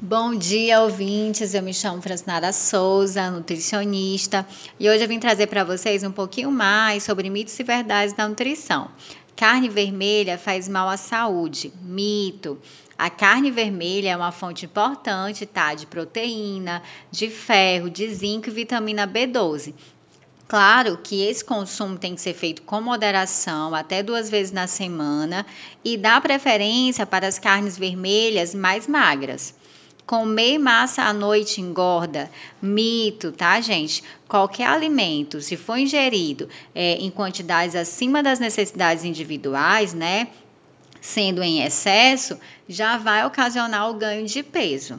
Bom dia, ouvintes. Eu me chamo Francinara Souza, nutricionista, e hoje eu vim trazer para vocês um pouquinho mais sobre mitos e verdades da nutrição. Carne vermelha faz mal à saúde. Mito. A carne vermelha é uma fonte importante, tá, de proteína, de ferro, de zinco e vitamina B12. Claro que esse consumo tem que ser feito com moderação, até duas vezes na semana, e dá preferência para as carnes vermelhas mais magras. Comer massa à noite engorda. Mito, tá, gente? Qualquer alimento, se for ingerido é, em quantidades acima das necessidades individuais, né? Sendo em excesso, já vai ocasionar o ganho de peso.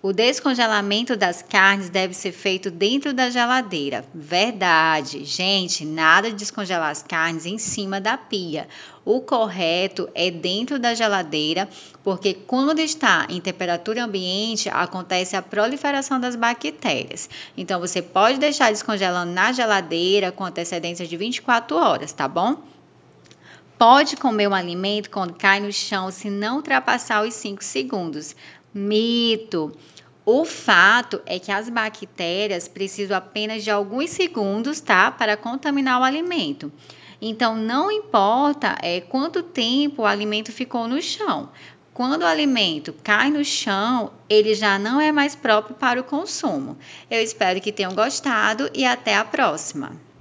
O descongelamento das carnes deve ser feito dentro da geladeira. Verdade. Gente, nada de descongelar as carnes em cima da pia. O correto é dentro da geladeira, porque quando está em temperatura ambiente, acontece a proliferação das bactérias. Então, você pode deixar descongelando na geladeira com antecedência de 24 horas, tá bom? Pode comer o alimento quando cai no chão se não ultrapassar os 5 segundos. Mito. O fato é que as bactérias precisam apenas de alguns segundos, tá, para contaminar o alimento. Então, não importa é, quanto tempo o alimento ficou no chão. Quando o alimento cai no chão, ele já não é mais próprio para o consumo. Eu espero que tenham gostado e até a próxima.